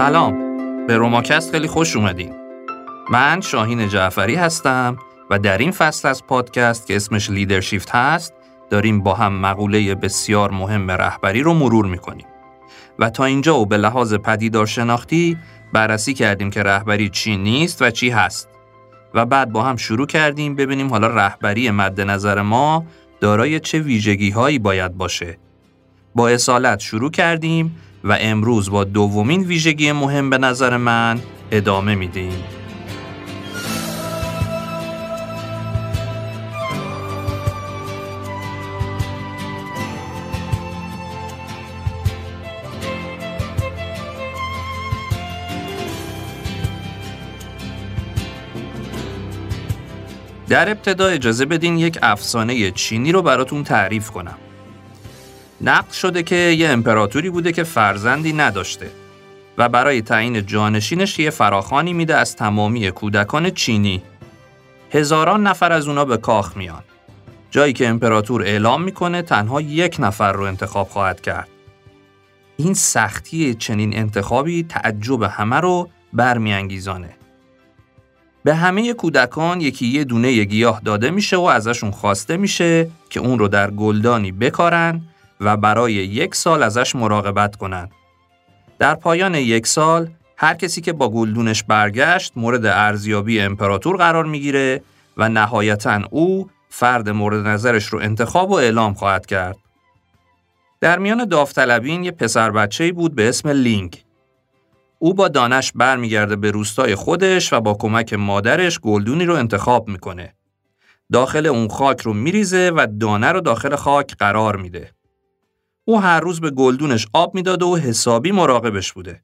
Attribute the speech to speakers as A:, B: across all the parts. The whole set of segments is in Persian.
A: سلام. به روماکست خیلی خوش اومدین. من شاهین جعفری هستم و در این فصل از پادکست که اسمش لیدرشیفت هست داریم با هم مقوله بسیار مهم رهبری رو مرور می‌کنیم. و تا اینجا و به لحاظ پدیدار شناختی بررسی کردیم که رهبری چی نیست و چی هست. و بعد با هم شروع کردیم ببینیم حالا رهبری مد نظر ما دارای چه ویژگی هایی باید باشه. با اصالت شروع کردیم و امروز با دومین ویژگی مهم به نظر من ادامه میدیم. در ابتدا اجازه بدین یک افسانه چینی رو براتون تعریف کنم. نقل شده که یه امپراتوری بوده که فرزندی نداشته و برای تعیین جانشینش یه فراخانی میده از تمامی کودکان چینی. هزاران نفر از اونا به کاخ میان. جایی که امپراتور اعلام می‌کنه تنها یک نفر رو انتخاب خواهد کرد. این سختی چنین انتخابی تعجب همه رو برمیانگیزانه. به همه کودکان یکی یه دونه گیاه داده میشه و ازشون خواسته میشه که اون رو در گلدانی بکارن و برای یک سال ازش مراقبت کنند. در پایان یک سال هر کسی که با گلدونش برگشت مورد ارزیابی امپراتور قرار می‌گیره و نهایتا او فرد مورد نظرش رو انتخاب و اعلام خواهد کرد. در میان داوطلبین یه پسر بچه بود به اسم لینک. او با دانش برمیگرده به روستای خودش و با کمک مادرش گلدونی رو انتخاب می‌کنه. داخل اون خاک رو میریزه و دانه رو داخل خاک قرار میده. او هر روز به گلدونش آب می‌داد و حسابی مراقبش بوده.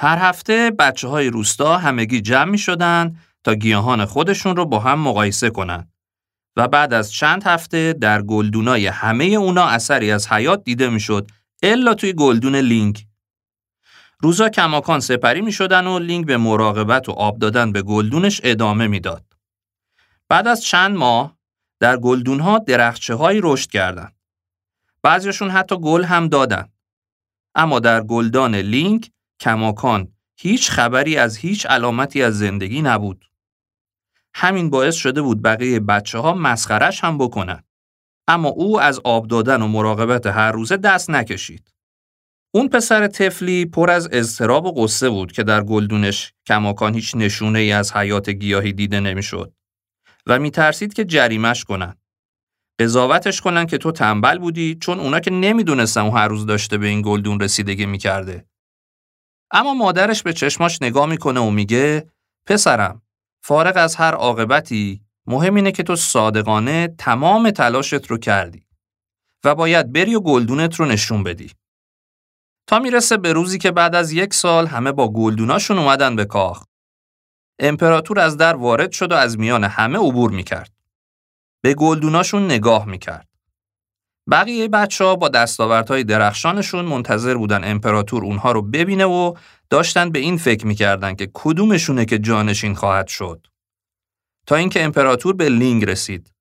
A: هر هفته بچه های روستا همگی جمع می شدن تا گیاهان خودشون رو با هم مقایسه کنن و بعد از چند هفته در گلدونای همه اونا اثری از حیات دیده می شد الا توی گلدون لینگ. روزا کماکان سپری می شدن و لینگ به مراقبت و آب دادن به گلدونش ادامه می‌داد. بعد از چند ماه در گلدونها درخچه هایی رشد کردند. بعضیشون حتی گل هم دادن. اما در گلدان لینک کماکان هیچ خبری از هیچ علامتی از زندگی نبود. همین باعث شده بود بقیه بچه ها مسخرش هم بکنن. اما او از آب دادن و مراقبت هر روزه دست نکشید. اون پسر تفلی پر از اضطراب و قصه بود که در گلدونش کماکان هیچ نشونه ای از حیات گیاهی دیده نمی‌شد و میترسید که جریمش کنن. قضاوتش کنن که تو تنبل بودی چون اونا که نمی‌دونستن اون هر روز داشته به این گلدون رسیدگی می‌کرده. اما مادرش به چشماش نگاه می‌کنه و میگه پسرم فارغ از هر عاقبتی مهم اینه که تو صادقانه تمام تلاشت رو کردی و باید بری و گلدونت رو نشون بدی. تا می‌رسه به روزی که بعد از یک سال همه با گلدوناشون اومدن به کاخ. امپراتور از در وارد شد و از میان همه عبور می‌کرد. به گلدوناشون نگاه می‌کرد. بقیه بچه ها با دستاوردهای درخشانشون منتظر بودن امپراتور اونها رو ببینه و داشتن به این فکر می‌کردن که کدومشونه که جانشین خواهد شد. تا اینکه امپراتور به لینگ رسید.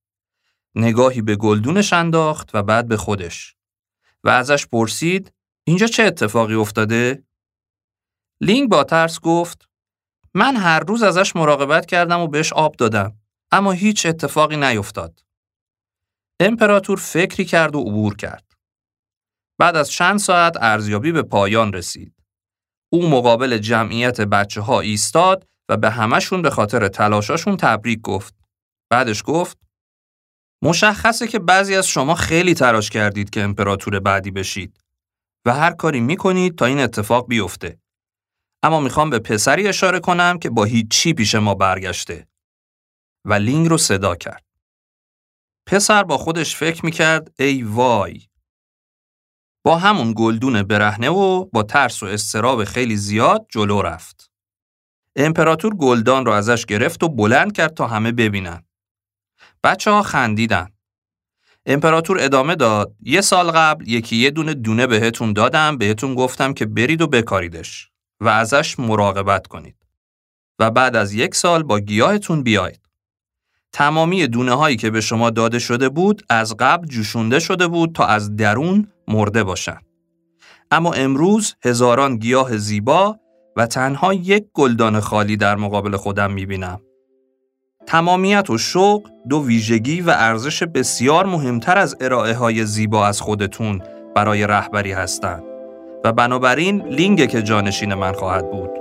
A: نگاهی به گلدونش انداخت و بعد به خودش. و ازش پرسید اینجا چه اتفاقی افتاده؟ لینگ با ترس گفت من هر روز ازش مراقبت کردم و بهش آب دادم. اما هیچ اتفاقی نیفتاد. امپراتور فکری کرد و عبور کرد. بعد از چند ساعت ارزیابی به پایان رسید. او مقابل جمعیت بچه ها ایستاد و به همشون به خاطر تلاشاشون تبریک گفت. بعدش گفت مشخصه که بعضی از شما خیلی تلاش کردید که امپراتور بعدی بشید و هر کاری می‌کنید تا این اتفاق بیفته. اما می‌خوام به پسری اشاره کنم که با هیچی پیش ما برگشته. و لینگ رو صدا کرد. پسر با خودش فکر می‌کرد ای وای. با همون گلدون برهنه و با ترس و اضطراب خیلی زیاد جلو رفت. امپراتور گلدان رو ازش گرفت و بلند کرد تا همه ببینن. بچه ها خندیدن. امپراتور ادامه داد یه سال قبل یکی یه دونه دونه بهتون دادم بهتون گفتم که برید و بکاریدش و ازش مراقبت کنید و بعد از یک سال با گیاهتون بیاید. تمامی دونه هایی که به شما داده شده بود از قبل جوشونده شده بود تا از درون مرده باشند. اما امروز هزاران گیاه زیبا و تنها یک گلدان خالی در مقابل خودم می‌بینم. تمامیت و شوق دو ویژگی و ارزش بسیار مهمتر از ارائه های زیبا از خودتون برای رهبری هستند و بنابراین لینگه که جانشین من خواهد بود.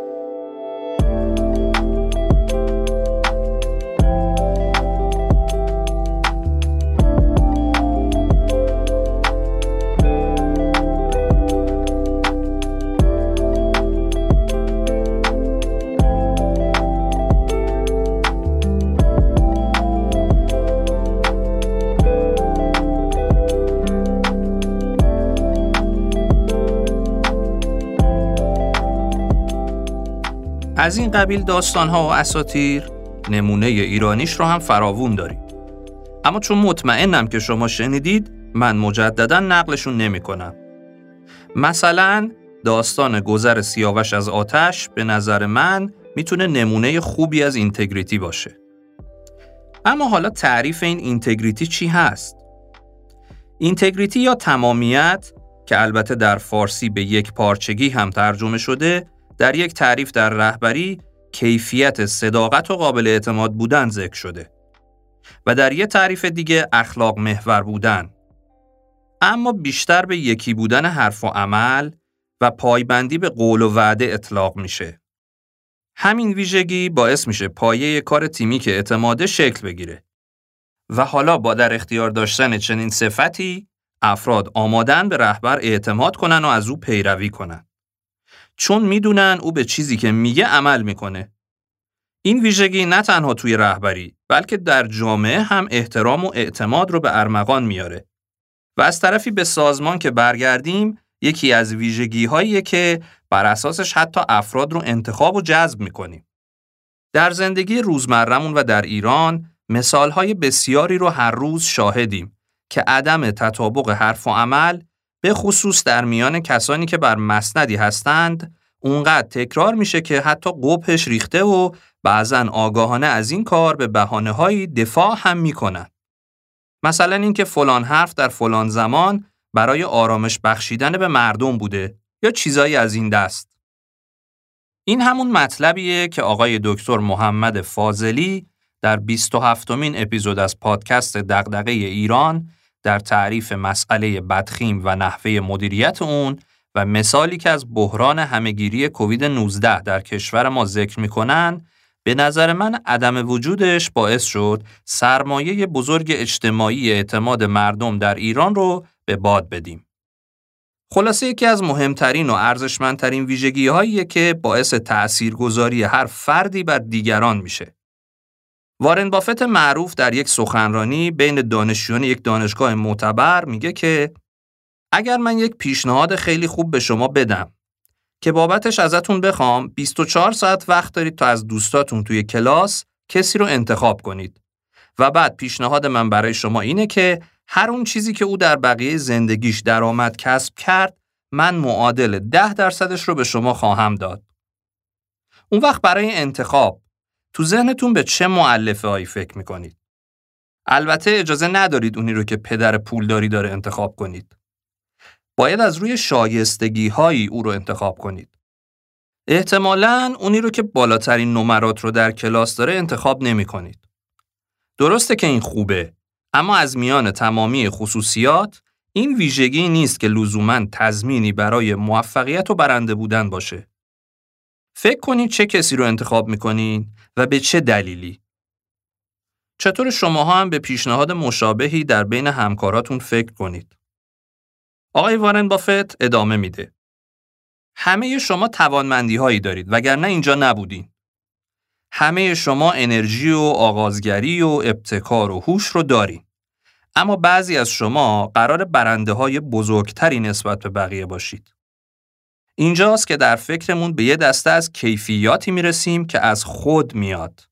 A: از این قبیل داستانها و اساتیر نمونه ایرانیش رو هم فراوون داریم. اما چون مطمئنم که شما شنیدید من مجددا نقلشون نمی کنم. مثلا داستان گذر سیاوش از آتش به نظر من می‌تونه نمونه خوبی از اینتگریتی باشه. اما حالا تعریف این اینتگریتی چی هست؟ اینتگریتی یا تمامیت که البته در فارسی به یک پارچگی هم ترجمه شده در یک تعریف در رهبری کیفیت صداقت و قابل اعتماد بودن ذکر شده و در یک تعریف دیگه اخلاق محور بودن. اما بیشتر به یکی بودن حرف و عمل و پایبندی به قول و وعده اطلاق میشه. همین ویژگی باعث میشه پایه کار تیمی که اعتماده شکل بگیره. و حالا با در اختیار داشتن چنین صفتی افراد آمادن به رهبر اعتماد کنن و از او پیروی کنن. چون می‌دونن او به چیزی که میگه عمل می‌کنه. این ویژگی نه تنها توی رهبری بلکه در جامعه هم احترام و اعتماد رو به ارمغان میاره. و از طرفی به سازمان که برگردیم یکی از ویژگی که بر اساسش حتی افراد رو انتخاب و جذب می‌کنیم. در زندگی روزمرمون و در ایران مثال های بسیاری رو هر روز شاهدیم که عدم تطابق حرف و عمل به خصوص در میان کسانی که بر مسندی هستند اونقدر تکرار میشه که حتی قبهش ریخته و بعضا آگاهانه از این کار به بحانه های دفاع هم می‌کنن. مثلا اینکه فلان حرف در فلان زمان برای آرامش بخشیدن به مردم بوده یا چیزایی از این دست. این همون مطلبیه که آقای دکتر محمد فاضلی در 27 مین اپیزود از پادکست دغدغه ایران در تعریف مسئله بدخیم و نحوه مدیریت اون و مثالی که از بحران همهگیری کووید 19 در کشور ما ذکر می‌کنن به نظر من عدم وجودش باعث شد سرمایه بزرگ اجتماعی اعتماد مردم در ایران رو به باد بدیم. خلاصه یکی از مهمترین و ارزشمندترین ویژگی که باعث تأثیرگذاری هر فردی بر دیگران میشه. وارن بافت معروف در یک سخنرانی بین دانشجویان یک دانشگاه معتبر میگه که اگر من یک پیشنهاد خیلی خوب به شما بدم که بابتش ازتون بخوام 24 ساعت وقت دارید تا از دوستاتون توی کلاس کسی رو انتخاب کنید و بعد پیشنهاد من برای شما اینه که هر اون چیزی که او در بقیه زندگیش درآمد کسب کرد من معادل ده درصدش رو به شما خواهم داد. اون وقت برای انتخاب تو ذهنتون به چه معلفه هایی فکر می‌کنید؟ البته اجازه ندارید اونی رو که پدر پولداری داره انتخاب کنید. باید از روی شایستگی هایی او رو انتخاب کنید. احتمالاً اونی رو که بالاترین نمرات رو در کلاس داره انتخاب نمی کنید. درسته که این خوبه اما از میان تمامی خصوصیات این ویژگی نیست که لزوما تضمینی برای موفقیت و برنده بودن باشه. فکر کنید چه کسی رو انتخاب می‌کنین و به چه دلیلی؟ چطور شما هم به پیشنهاد مشابهی در بین همکاراتون فکر کنید؟ آقای وارن بافت ادامه میده. همه شما توانمندی هایی دارید وگرنه اینجا نبودین. همه شما انرژی و آغازگری و ابتکار و هوش رو دارین. اما بعضی از شما قرار برنده های بزرگتری نسبت به بقیه باشید. اینجاست که در فکرمون به یه دسته از کیفیاتی می‌رسیم که از خود میاد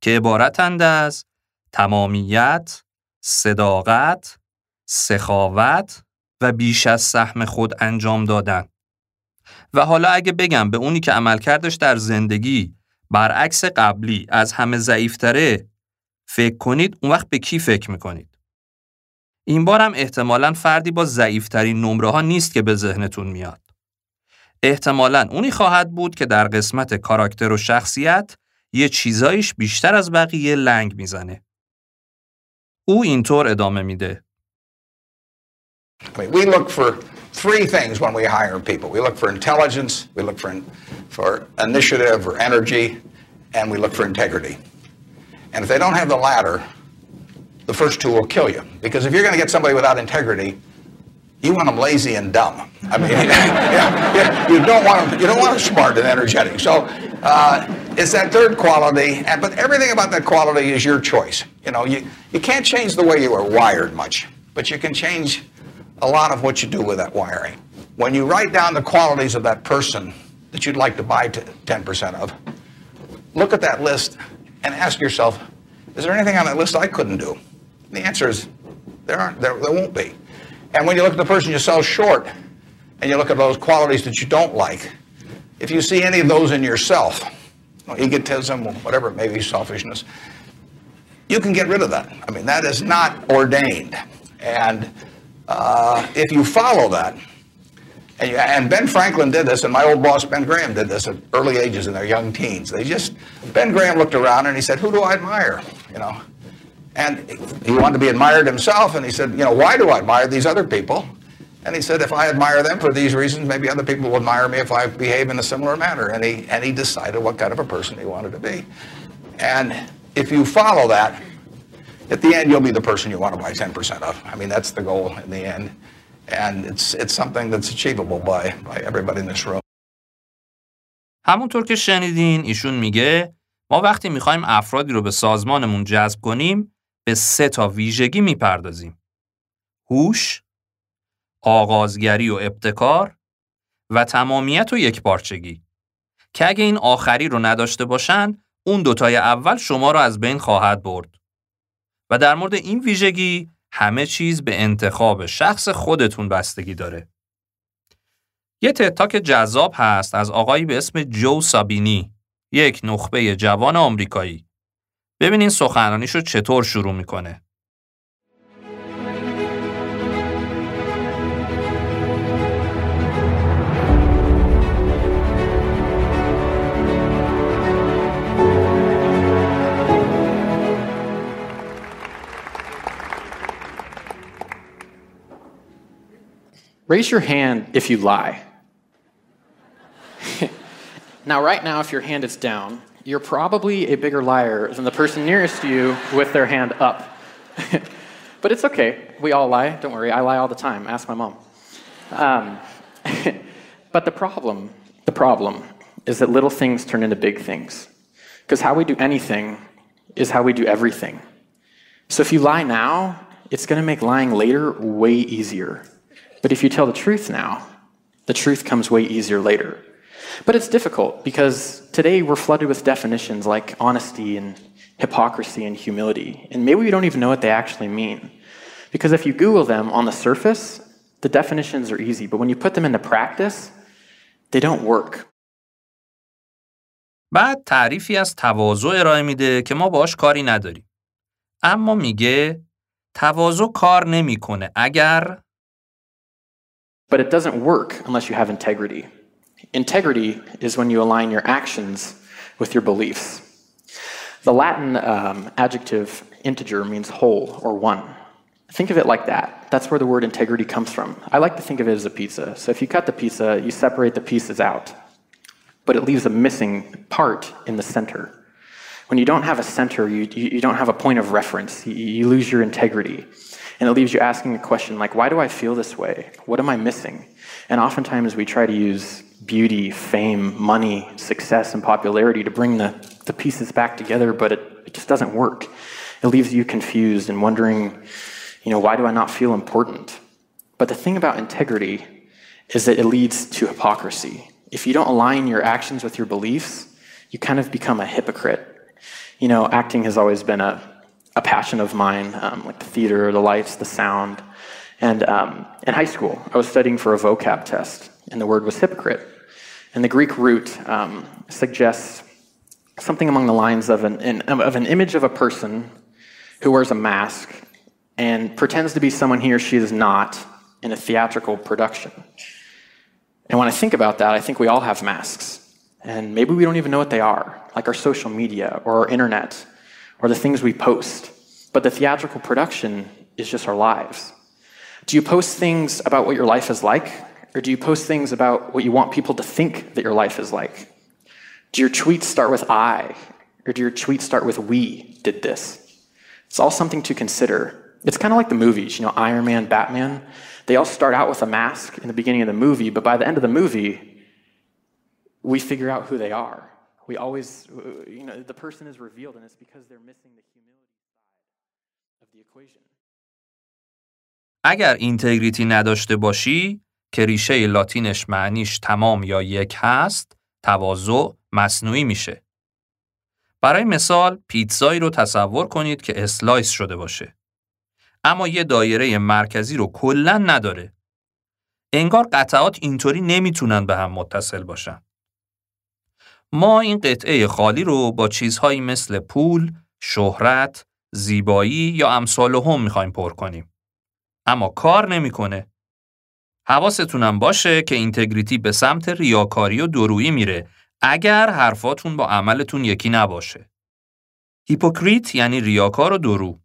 A: که عبارتند از تمامیت، صداقت، سخاوت و بیش از سهم خود انجام دادن. و حالا اگه بگم به اونی که عملکردش در زندگی برعکس قبلی از همه ضعیفتره فکر کنید اون وقت به کی فکر می‌کنید؟ این بار هم احتمالا فردی با ضعیفترین نمره ها نیست که به ذهنتون میاد. احتمالا اونی خواهد بود که در قسمت کاراکتر و شخصیت یه چیزایش بیشتر از بقیه لنگ می‌زنه. او اینطور ادامه میده.
B: We look for three things when we hire people. We look for intelligence, we look for, for initiative or energy, and we look for integrity. And if they don't have the latter, the first two will kill you. Because if you're going to get somebody without integrity, you want them lazy and dumb. I mean, yeah, yeah, you don't want them. You don't want them smart and energetic. So uh, it's that third quality. And, but everything about that quality is your choice. You know, you you can't change the way you are wired much, but you can change a lot of what you do with that wiring. When you write down the qualities of that person that you'd like to buy 10% of, look at that list and ask yourself, is there anything on that list I couldn't do? The answer is there aren't, there, there won't be. And when you look at the person you sell short and you look at those qualities that you don't like, if you see any of those in yourself, egotism, whatever it may be, selfishness, you can get rid of that. I mean, that is not ordained. And uh, if you follow that, and, you, and, Ben Franklin did this, and my old boss Ben Graham did this at early ages in their young teens. They just Ben Graham looked around and he said, "Who do I admire?" You know, and he wanted to be admired himself, and he said, "You know, why do I admire these other people?" And he said, "If I admire them for these reasons, maybe other people will admire me if I behave in a similar manner." And he and he decided what kind of a person he wanted to be. And if you follow that, at the end, you'll be the person you want to buy 10% of. I mean, that's the goal in the end. And it's, it's something that's achievable by, by everybody in this room.
A: همونطور که شنیدین ایشون میگه ما وقتی میخوایم افرادی رو به سازمانمون جذب کنیم به سه تا ویژگی می‌پردازیم. هوش، آغازگری و ابتکار و تمامیت و یکپارچگی که اگه این آخری رو نداشته باشن اون دوتای اول شما رو از بین خواهد برد. و در مورد این ویژگی همه چیز به انتخاب شخص خودتون بستگی داره. یه تتاک جذاب هست از آقایی به اسم جو سابینی، یک نخبه جوان آمریکایی. ببینین سخنرانیش رو چطور شروع می‌کنه.
C: Raise your hand if you lie. now, right now, if your hand is down, you're probably a bigger liar than the person nearest to you with their hand up. but it's okay. We all lie. Don't worry. I lie all the time. Ask my mom. Um, but the problem, the problem is that little things turn into big things. Because how we do anything is how we do everything. So if you lie now, it's going to make lying later way easier. But if you tell the truth now, the truth comes way easier later. But it's difficult because today we're flooded with definitions like honesty and hypocrisy and humility. And maybe we don't even know what they actually mean. Because if you Google them on the surface, the definitions are easy. But when you put them into practice, they don't work.
A: بعد تعریفی از تواضع ارائه میده که ما باش کاری نداریم. اما میگه تواضع کار نمیکنه اگر
C: But it doesn't work unless you have integrity. Integrity is when you align your actions with your beliefs. The Latin um, adjective integer means whole or one. Think of it like that. That's where the word integrity comes from. I like to think of it as a pizza. So if you cut the pizza, you separate the pieces out, but it leaves a missing part in the center. When you don't have a center, you, you, don't have a point of reference. You, you lose your integrity. And it leaves you asking a question like, why do I feel this way? What am I missing? And oftentimes we try to use beauty, fame, money, success, and popularity to bring the, the pieces back together, but it, it just doesn't work. It leaves you confused and wondering, you know, why do I not feel important? But the thing about integrity is that it leads to hypocrisy. If you don't align your actions with your beliefs, you kind of become a hypocrite. You know, acting has always been a a passion of mine, um, like the theater, the lights, the sound. And um, in high school, I was studying for a vocab test, and the word was hypocrite. And the Greek root um, suggests something along the lines of an, an, of an image of a person who wears a mask and pretends to be someone he or she is not in a theatrical production. And when I think about that, I think we all have masks. And maybe we don't even know what they are, like our social media or our internet or the things we post. But the theatrical production is just our lives. Do you post things about what your life is like? Or do you post things about what you want people to think that your life is like? Do your tweets start with I? Or do your tweets start with we did this? It's all something to consider. It's kind of like the movies, you know, Iron Man, Batman. They all start out with a mask in the beginning of the movie, but by the end of the movie, we figure out who they are. We always, you know, the person is revealed, and it's because they're missing the humility side of the equation.
A: اگر اینتگریتی نداشته باشی که ریشه لاتینش معنیش تمام یا یک هست، تواضع مصنوعی میشه. برای مثال پیتزایی رو تصور کنید که اسلایس شده باشه. اما یه دایره مرکزی رو کلا نداره. انگار قطعات اینطوری نمی‌تونن به هم متصل باشن. ما این قطعه خالی رو با چیزهایی مثل پول، شهرت، زیبایی یا امثال هم می‌خوایم پر کنیم. اما کار نمی‌کنه. حواستونم باشه که integrity به سمت ریاکاری و دورویی میره اگر حرفاتون با عملتون یکی نباشه. hypocrite یعنی ریاکار و دورو.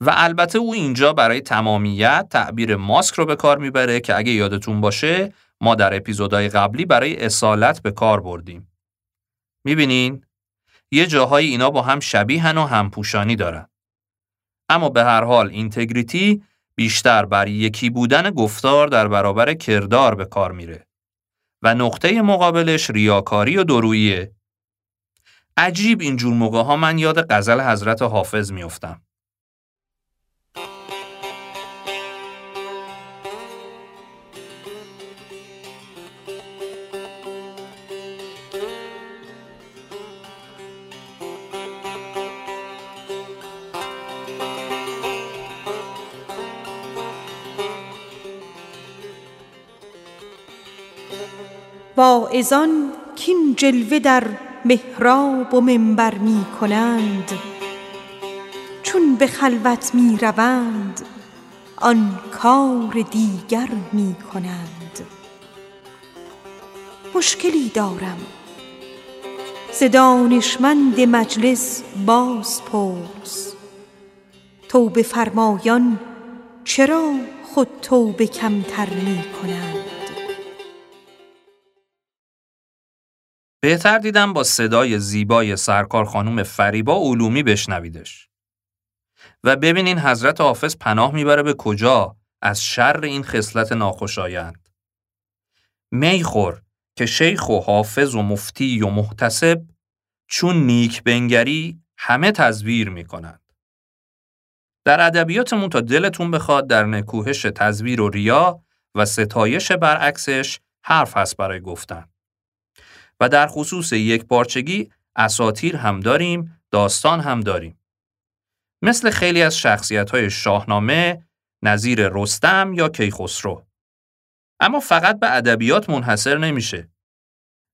A: و البته او اینجا برای تمامیت تعبیر ماسک رو به کار می‌بره که اگه یادتون باشه ما در اپیزودهای قبلی برای اصالت به کار بردیم. می‌بینین؟ یه جاهای اینا با هم شبیهن و همپوشانی دارن. اما به هر حال اینتگریتی بیشتر بر یکی بودن گفتار در برابر کردار به کار میره و نقطه مقابلش ریاکاری و دروییه. عجیب اینجور موقع ها من یاد غزل حضرت حافظ میافتم.
D: واعظان کین جلوه در محراب و منبر می کنند. چون به خلوت می روند آن کار دیگر می کنند. مشکلی دارم. ز دانشمند مجلس باز پرس. توبه فرمایان چرا خود توبه کمتر می کنند؟
A: بهتر دیدم با صدای زیبای سرکار خانوم فریبا علومی بشنویدش. و ببینین حضرت حافظ پناه می‌بره به کجا از شر این خصلت ناخوشایند. میخور که شیخ و حافظ و مفتی و محتسب چون نیک بنگری همه تزویر می‌کنند. در ادبیاتمون تا دلتون بخواد در نکوهش تزویر و ریا و ستایش برعکسش حرف هست برای گفتن. و در خصوص یک پارچگی اساتیر هم داریم، داستان هم داریم. مثل خیلی از شخصیت های شاهنامه، نظیر رستم یا کیخسرو. اما فقط به ادبیات منحصر نمیشه.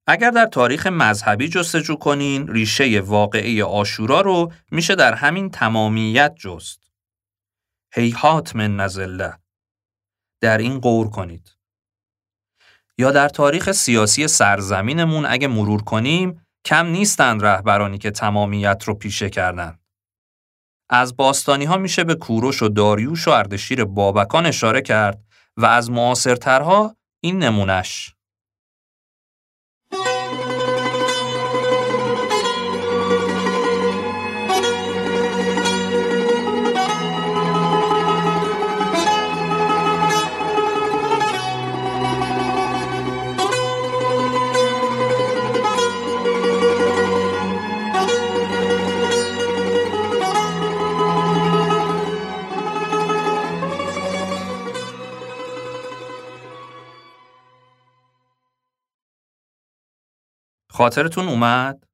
A: اگر در تاریخ مذهبی جستجو کنین، ریشه واقعی آشورا رو میشه در همین تمامیت جست. هیهات من نزله. در این قور کنید. یا در تاریخ سیاسی سرزمینمون اگه مرور کنیم کم نیستند رهبرانی که تمامیت رو پیشه کردند. از باستانی ها میشه به کوروش و داریوش و اردشیر بابکان اشاره کرد و از معاصرترها این نمونش. خاطرتون اومد؟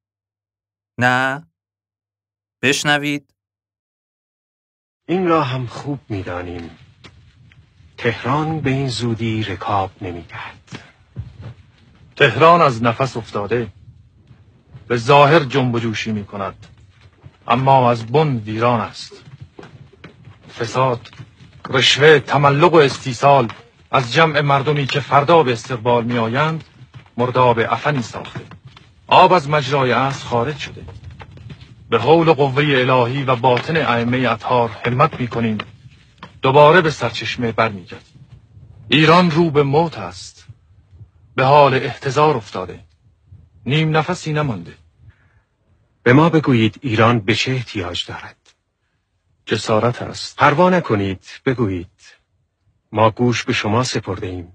A: نه؟ بشنوید؟
E: این را هم خوب می‌دانیم تهران به این زودی رکاب نمی‌دهد
F: تهران از نفس افتاده به ظاهر جنب و جوشی می کند اما از بن ویران است فساد رشوه تملق و استیصال از جمع مردمی که فردا به استقبال می آیند مرداب افنی ساخته آب از مجرای از خارج شده. به حول قوه الهی و باطن ائمه اطهار همت می کنیم دوباره به سرچشمه برمیگردیم. ایران رو به موت است. به حال احتضار افتاده. نیم نفسی نمانده.
E: به ما بگویید ایران به چه احتیاج دارد؟
F: جسارت است.
E: پروا نکنید بگویید. ما گوش به شما سپرده ایم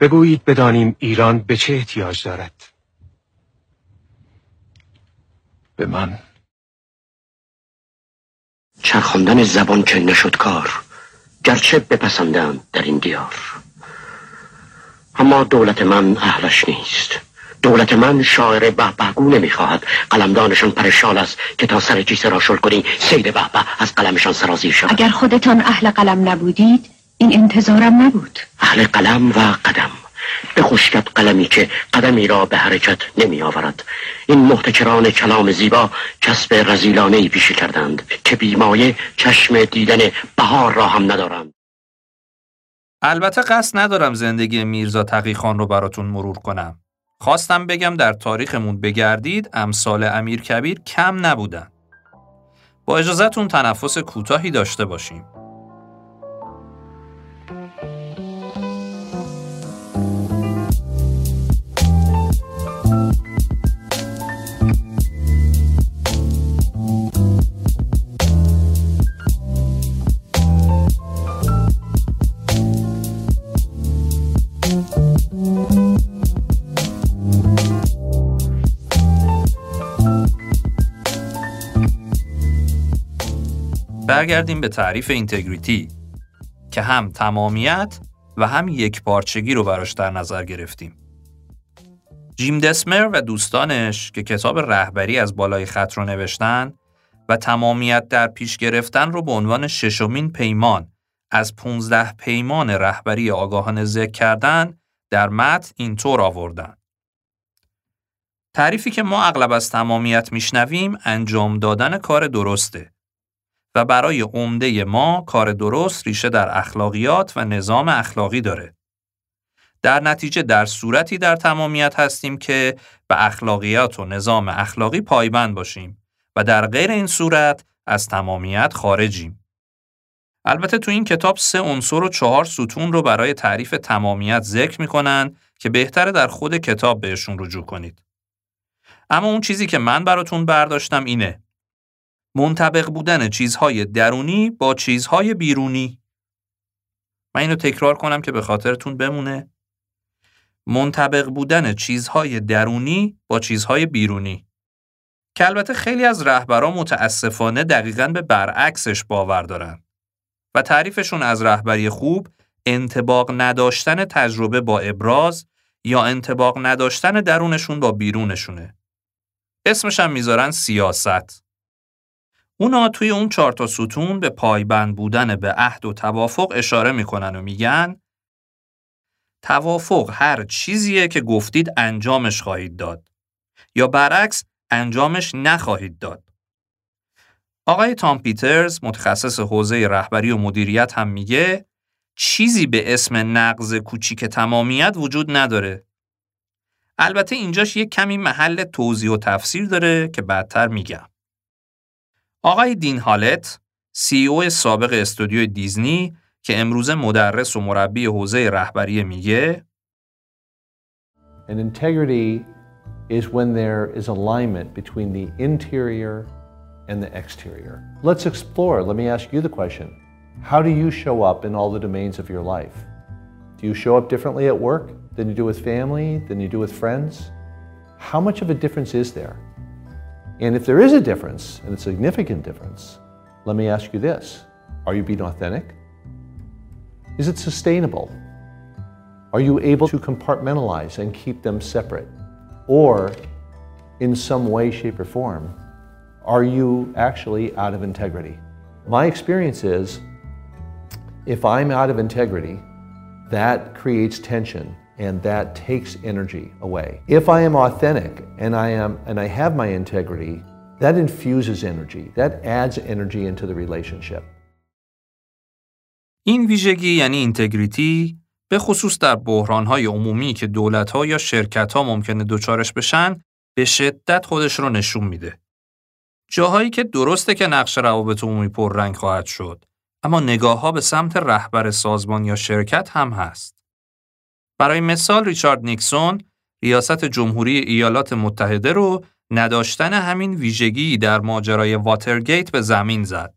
E: بگویید بدانیم ایران به چه احتیاج دارد.
F: به من.
G: چرخاندن زبان که نشد کار گرچه بپسندم در این دیار. اما دولت من اهلش نیست. دولت من شاعر بهبهگو نمی‌خواهد. قلمدانشان پرشال است که تا سر جیسه را شل کنی سید بهبه از قلمشان سرازیر شود.
H: اگر خودتان اهل قلم نبودید این انتظارم نبود
G: اهل قلم و قدم به خشکت قلمی که قدمی را به حرکت نمی آورد این محتکران کلام زیبا کسب رزیلانه ای پیشه کردند که بیمایه چشم دیدن بهار را هم ندارند
A: البته قصد ندارم زندگی میرزا تقیخان رو براتون مرور کنم. خواستم بگم در تاریخمون بگردید امثال امیر کبیر کم نبودن. با اجازهتون تنفس کوتاهی داشته باشیم. برگردیم به تعریف اینتگریتی. که هم تمامیت و هم یک پارچگی رو براش در نظر گرفتیم. جیم دسمر و دوستانش که کتاب رهبری از بالای خط رو نوشتن و تمامیت در پیش گرفتن رو به عنوان ششمین پیمان از 15 پیمان رهبری آگاهانه ذکر کردن در متن اینطور آوردن. تعریفی که ما اغلب از تمامیت میشنویم انجام دادن کار درسته و برای عمده ما کار درست ریشه در اخلاقیات و نظام اخلاقی داره. در نتیجه در صورتی در تمامیت هستیم که به اخلاقیات و نظام اخلاقی پایبند باشیم و در غیر این صورت از تمامیت خارجیم. البته تو این کتاب سه عنصر و چهار ستون رو برای تعریف تمامیت ذکر می‌کنن که بهتره در خود کتاب بهشون رجوع کنید. اما اون چیزی که من براتون برداشتم اینه منطبق بودن چیزهای درونی با چیزهای بیرونی من اینو تکرار کنم که به خاطرتون بمونه منطبق بودن چیزهای درونی با چیزهای بیرونی که البته خیلی از رهبران متاسفانه دقیقا به برعکسش باور دارن و تعریفشون از رهبری خوب انتباق نداشتن تجربه با ابراز یا انتباق نداشتن درونشون با بیرونشونه. اسمش هم می‌ذارن سیاست. اونا توی اون چهار تا ستون به پایبند بودن به عهد و توافق اشاره می‌کنن و میگن توافق هر چیزیه که گفتید انجامش خواهید داد یا برعکس انجامش نخواهید داد. آقای تام پیترز متخصص حوزه رهبری و مدیریت هم میگه چیزی به اسم نقض کوچیک تمامیت وجود نداره. البته اینجاش یک کمی محل توضیح و تفسیر داره که بعدتر میگم. آقای دین هالت سی او سابق استودیو دیزنی که امروز مدرس و مربی حوزه رهبری میگه
I: And integrity is when there is alignment between the interior and the exterior. Let's explore. Let me ask you the question. How do you show up in all the domains of your life? Do you show up differently at work than you do with family, than you do with friends? How much of a difference is there? And if there is a difference, and a significant difference, let me ask you this Are you being authentic? Is it sustainable? Are you able to compartmentalize and keep them separate? Or, in some way, shape, or form, are you actually out of integrity? My experience is if I'm out of integrity, that creates tension and that takes energy away. If I am authentic and I am and I have my integrity, That infuses energy. That adds energy into the relationship.
A: این ویژگی یعنی اینتگریتی به خصوص در بحرانهای عمومی که دولتها یا شرکتها ممکنه دچارش بشن به شدت خودش رو نشون میده. جاهایی که درسته که نقش روابط عمومی پررنگ خواهد شد اما نگاه ها به سمت رهبر سازمان یا شرکت هم هست. برای مثال ریچارد نیکسون ریاست جمهوری ایالات متحده رو نداشتن همین ویژگی در ماجرای واترگیت به زمین زد.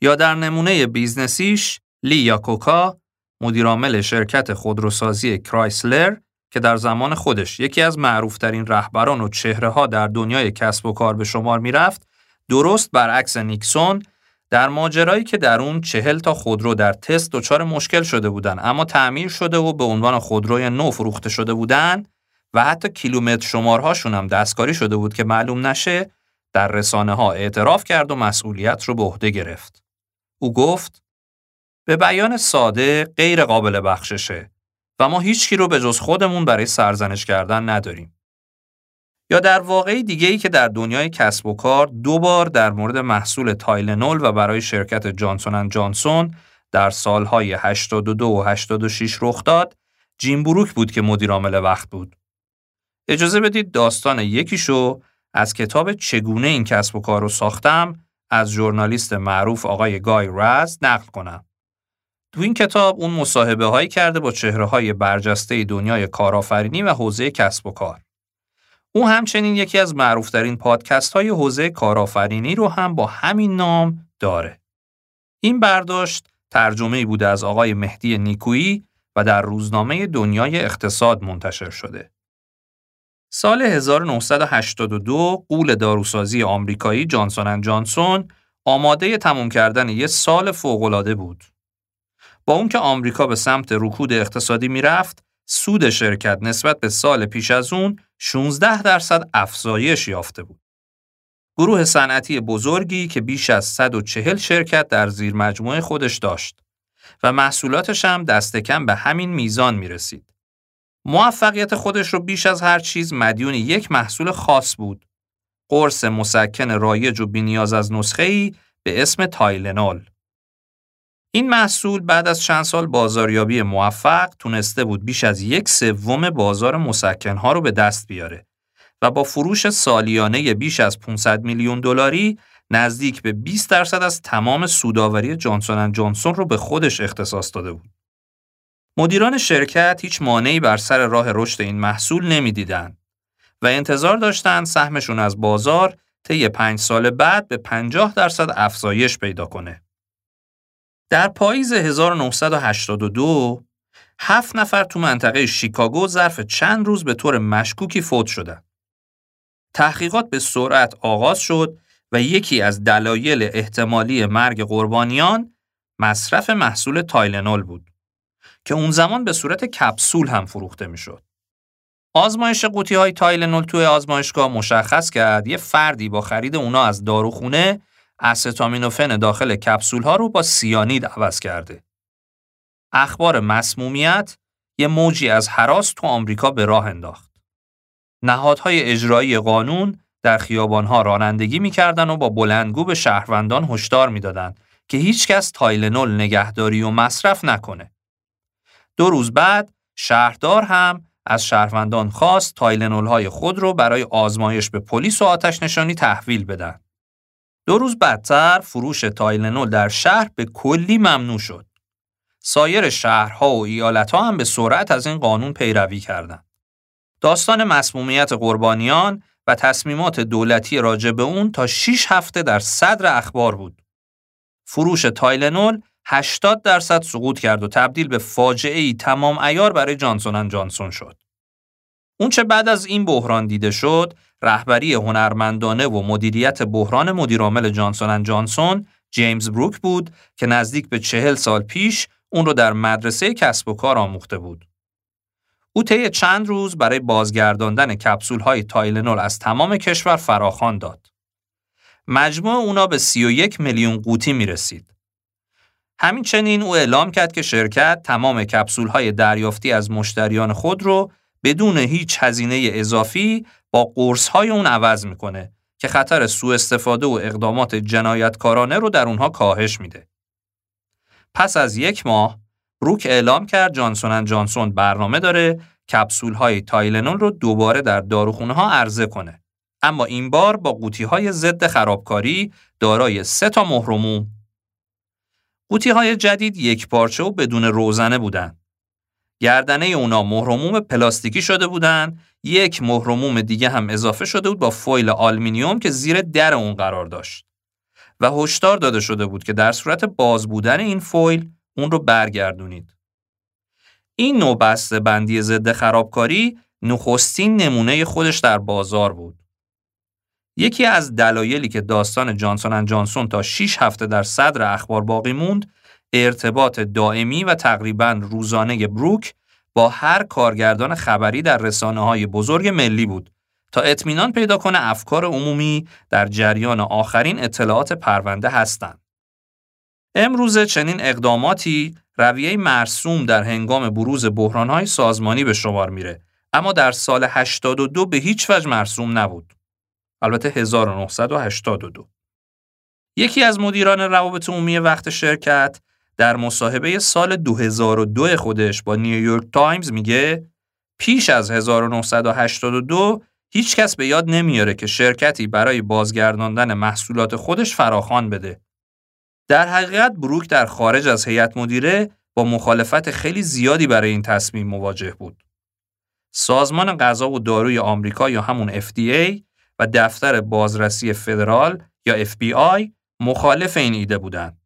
A: یا در نمونه business یش لی یاکوکا مدیرعامل شرکت خودروسازی کرایسلر که در زمان خودش یکی از معروفترین رهبران و چهره ها در دنیای کسب و کار به شمار می‌رفت درست برعکس نیکسون در ماجرایی که در اون چهل تا خودرو در تست دچار مشکل شده بودند اما تعمیر شده و به عنوان خودروی نو فروخته شده بودند و حتی کیلومتر شمارهاشون هم دستکاری شده بود که معلوم نشه در رسانه ها اعتراف کرد و مسئولیت رو به عهده گرفت. او گفت به بیان ساده غیر قابل بخششه و ما هیچکی رو به جز خودمون برای سرزنش کردن نداریم. یا در واقعی دیگه ای که در دنیای کسب و کار دو بار در مورد محصول تایلنول و برای شرکت جانسون جانسون در سالهای 82 و 86 رخ داد، جیم بروک بود که مدیر عامل وقت بود. اجازه بدید داستان یکیشو از کتاب چگونه این کسب و کار رو ساختم از ژورنالیست معروف آقای گای راز نقل کنم. تو این کتاب اون مصاحبه هایی کرده با چهره های برجسته دنیای کارآفرینی و حوزه کسب و کار. او همچنین یکی از معروفترین پادکست های حوزه کارآفرینی رو هم با همین نام داره. این برداشت ترجمه بوده از آقای مهدی نیکویی و در روزنامه دنیای اقتصاد منتشر شده. سال 1982 قول داروسازی آمریکایی جانسون جانسون آماده تموم کردن یک سال فوق‌العاده بود. با اون که آمریکا به سمت رکود اقتصادی می‌رفت، سود شرکت نسبت به سال پیش از اون 16 درصد افزایش یافته بود. گروه صنعتی بزرگی که بیش از 140 شرکت در زیر مجموعه خودش داشت و محصولاتش هم دست کم به همین میزان می رسید. موفقیت خودش رو بیش از هر چیز مدیون یک محصول خاص بود. قرص مسکن رایج و بینیاز از نسخه ای به اسم تایلنول. این محصول بعد از چند سال بازاریابی موفق تونسته بود بیش از یک سوم بازار مسکنها رو به دست بیاره و با فروش سالیانه بیش از 500 میلیون دلاری نزدیک به 20 درصد از تمام سوداوری جانسون جانسون رو به خودش اختصاص داده بود. مدیران شرکت هیچ مانعی بر سر راه رشد این محصول نمی‌دیدند و انتظار داشتند سهمشون از بازار طی پنج سال بعد به 50 درصد افزایش پیدا کنه. در پاییز 1982 هفت نفر تو منطقه شیکاگو ظرف چند روز به طور مشکوکی فوت شدند. تحقیقات به سرعت آغاز شد و یکی از دلایل احتمالی مرگ قربانیان مصرف محصول تایلنول بود که اون زمان به صورت کپسول هم فروخته می‌شد. آزمایش قوطی های تایلنول توی آزمایشگاه مشخص کرد یه فردی با خرید اونا از داروخونه استامینوفن داخل کپسول ها رو با سیانید عوض کرده. اخبار مسمومیت یه موجی از هراس تو آمریکا به راه انداخت. نهادهای اجرایی قانون در خیابانها رانندگی می‌کردن و با بلندگو به شهروندان هشدار می‌دادند که هیچکس تایلنول نگهداری و مصرف نکنه. دو روز بعد شهردار هم از شهروندان خواست تایلنول های خود رو برای آزمایش به پلیس و آتش نشانی تحویل بدن. دو روز بعدتر فروش تایلنول در شهر به کلی ممنوع شد. سایر شهرها و ایالتها هم به سرعت از این قانون پیروی کردند. داستان مسمومیت قربانیان و تصمیمات دولتی راجع به اون تا 6 هفته در صدر اخبار بود. فروش تایلنول 80 درصد سقوط کرد و تبدیل به فاجعه ای تمام عیار برای جانسون جانسون شد. اون چه بعد از این بحران دیده شد، رهبری هنرمندانه و مدیریت بحران مدیرعامل جانسون جانسون جیمز برک بود که نزدیک به چهل سال پیش اون رو در مدرسه کسب و کار آموخته بود. او طی چند روز برای بازگرداندن کپسول های تایلنول از تمام کشور فراخوان داد. مجموع اونا به 31 میلیون قوطی می رسید. همین چنین او اعلام کرد که شرکت تمام کپسول های دریافتی از مشتریان خود رو بدون هیچ هزینه اضافی با قرص های اون عوض می‌کنه که خطر سوء استفاده و اقدامات جنایتکارانه رو در اونها کاهش میده. پس از یک ماه بروک اعلام کرد جانسون جانسون برنامه داره کپسول های تایلنول رو دوباره در داروخونه ها عرضه کنه. اما این بار با قوطی های ضد خرابکاری دارای سه تا مهرموم. قوطی های جدید یک پارچه و بدون روزنه بودند. گردنه اونا مهرموم پلاستیکی شده بودن یک مهرموم دیگه هم اضافه شده بود با فویل آلمینیوم که زیر در اون قرار داشت. و هشدار داده شده بود که در صورت باز بودن این فویل اون رو برگردونید. این نوع بسته بندی ضد خرابکاری نخستین نمونه خودش در بازار بود. یکی از دلایلی که داستان جانسون جانسون تا 6 هفته در صدر اخبار باقی موند ارتباط دائمی و تقریبا روزانه بروک با هر کارگردان خبری در رسانه های بزرگ ملی بود تا اطمینان پیدا کنه افکار عمومی در جریان آخرین اطلاعات پرونده هستند. امروزه چنین اقداماتی رویه مرسوم در هنگام بروز بحرانهای سازمانی به شمار میره اما در سال 82 به هیچ وجه مرسوم نبود. البته 1982. یکی از مدیران روابط عمومی وقت شرکت در مصاحبه سال 2002 خودش با نیویورک تایمز میگه پیش از 1982 هیچ کس به یاد نمیاره که شرکتی برای بازگرداندن محصولات خودش فراخوان بده. در حقیقت بروک در خارج از هیئت مدیره با مخالفت خیلی زیادی برای این تصمیم مواجه بود. سازمان غذا و داروی آمریکا یا همون FDA و دفتر بازرسی فدرال یا FBI مخالف این ایده بودند.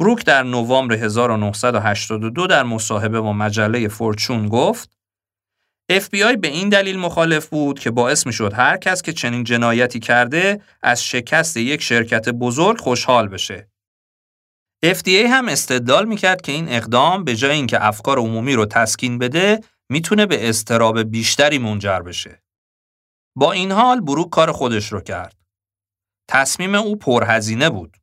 A: بروک در نوامبر 1982 در مصاحبه با مجله فورچون گفت FBI به این دلیل مخالف بود که باعث می شد هر کس که چنین جنایتی کرده از شکست یک شرکت بزرگ خوشحال بشه. FDA هم استدلال می کرد که این اقدام به جای اینکه افکار عمومی رو تسکین بده می‌تونه به استراب بیشتری منجر بشه. با این حال بروک کار خودش رو کرد. تصمیم او پرهزینه بود.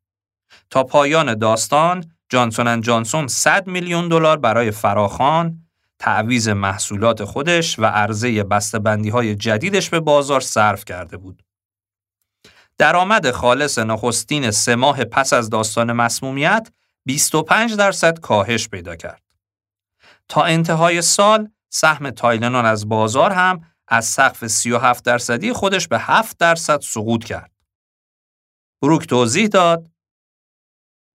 A: تا پایان داستان جانسون جانسون 100 میلیون دلار برای فراخان تعویز محصولات خودش و عرضه بسته‌بندی های جدیدش به بازار صرف کرده بود. درآمد خالص نخستین سه ماه پس از داستان مسمومیت 25 درصد کاهش پیدا کرد. تا انتهای سال سهم تایلنون از بازار هم از سقف 37 درصدی خودش به 7 درصد سقوط کرد. بروک توضیح داد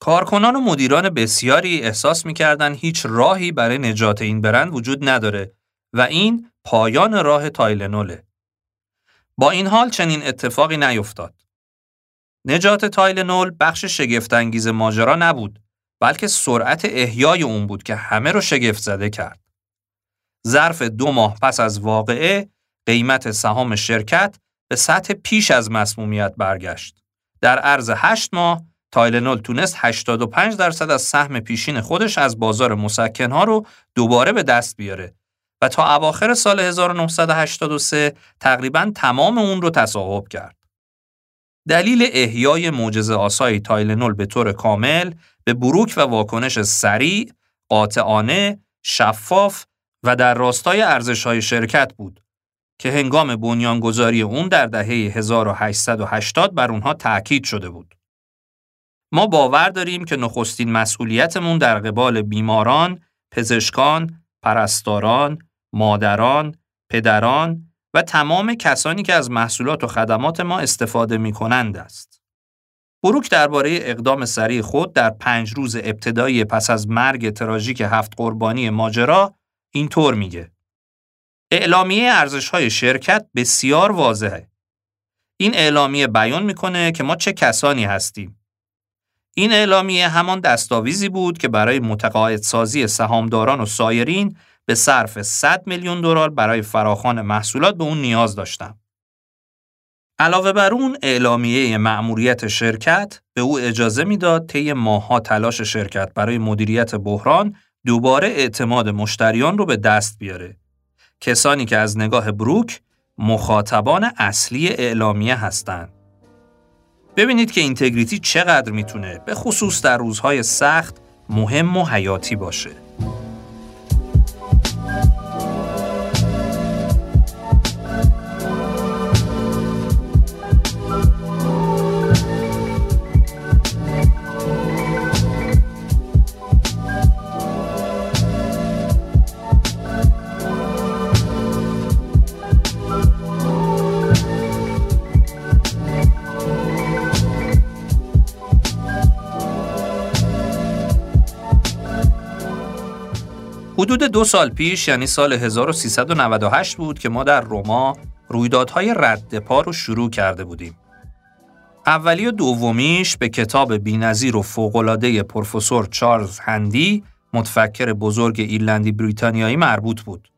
A: کارکنان و مدیران بسیاری احساس می‌کردند هیچ راهی برای نجات این برند وجود نداره و این پایان راه تایلنوله. با این حال چنین اتفاقی نیفتاد. نجات تایلنول بخش شگفت‌انگیز ماجرا نبود بلکه سرعت احیای اون بود که همه رو شگفت زده کرد. ظرف دو ماه پس از واقعه قیمت سهام شرکت به سطح پیش از مسمومیت برگشت. در عرض هشت ماه تایلنول تونست 85 درصد از سهم پیشین خودش از بازار مسکنها رو دوباره به دست بیاره و تا اواخر سال 1983 تقریبا تمام اون رو تصاحب کرد. دلیل احیای معجزه آسای تایلنول به طور کامل به بروک و واکنش سریع، قاطعانه، شفاف و در راستای ارزش‌های شرکت بود که هنگام بنیانگذاری اون در دهه 1880 بر اونها تأکید شده بود. ما باور داریم که نخستین مسئولیتمون در قبال بیماران، پزشکان، پرستاران، مادران، پدران و تمام کسانی که از محصولات و خدمات ما استفاده می کنند است. بروک درباره اقدام سریع خود در پنج روز ابتدایی پس از مرگ تراژیک هفت قربانی ماجرا اینطور میگه. اعلامیه ارزش‌های شرکت بسیار واضحه. این اعلامیه بیان می‌کنه که ما چه کسانی هستیم. این اعلامیه همان دستاویزی بود که برای متقاعدسازی سهامداران و سایرین به صرف 100 میلیون دلار برای فراخوان محصولات به اون نیاز داشتم. علاوه بر اون اعلامیه مأموریت شرکت به او اجازه می‌داد طی ماهها تلاش شرکت برای مدیریت بحران دوباره اعتماد مشتریان رو به دست بیاره. کسانی که از نگاه بروک مخاطبان اصلی اعلامیه هستند. ببینید که اینتگریتی چقدر می‌تونه به خصوص در روزهای سخت مهم و حیاتی باشه. حدود دو سال پیش یعنی سال 1398 بود که ما در روما رویدادهای رد پا رو شروع کرده بودیم. اولی و دومیش به کتاب بینظیر و فوقالعاده پروفسور چارلز هندی متفکر بزرگ ایرلندی بریتانیایی مربوط بود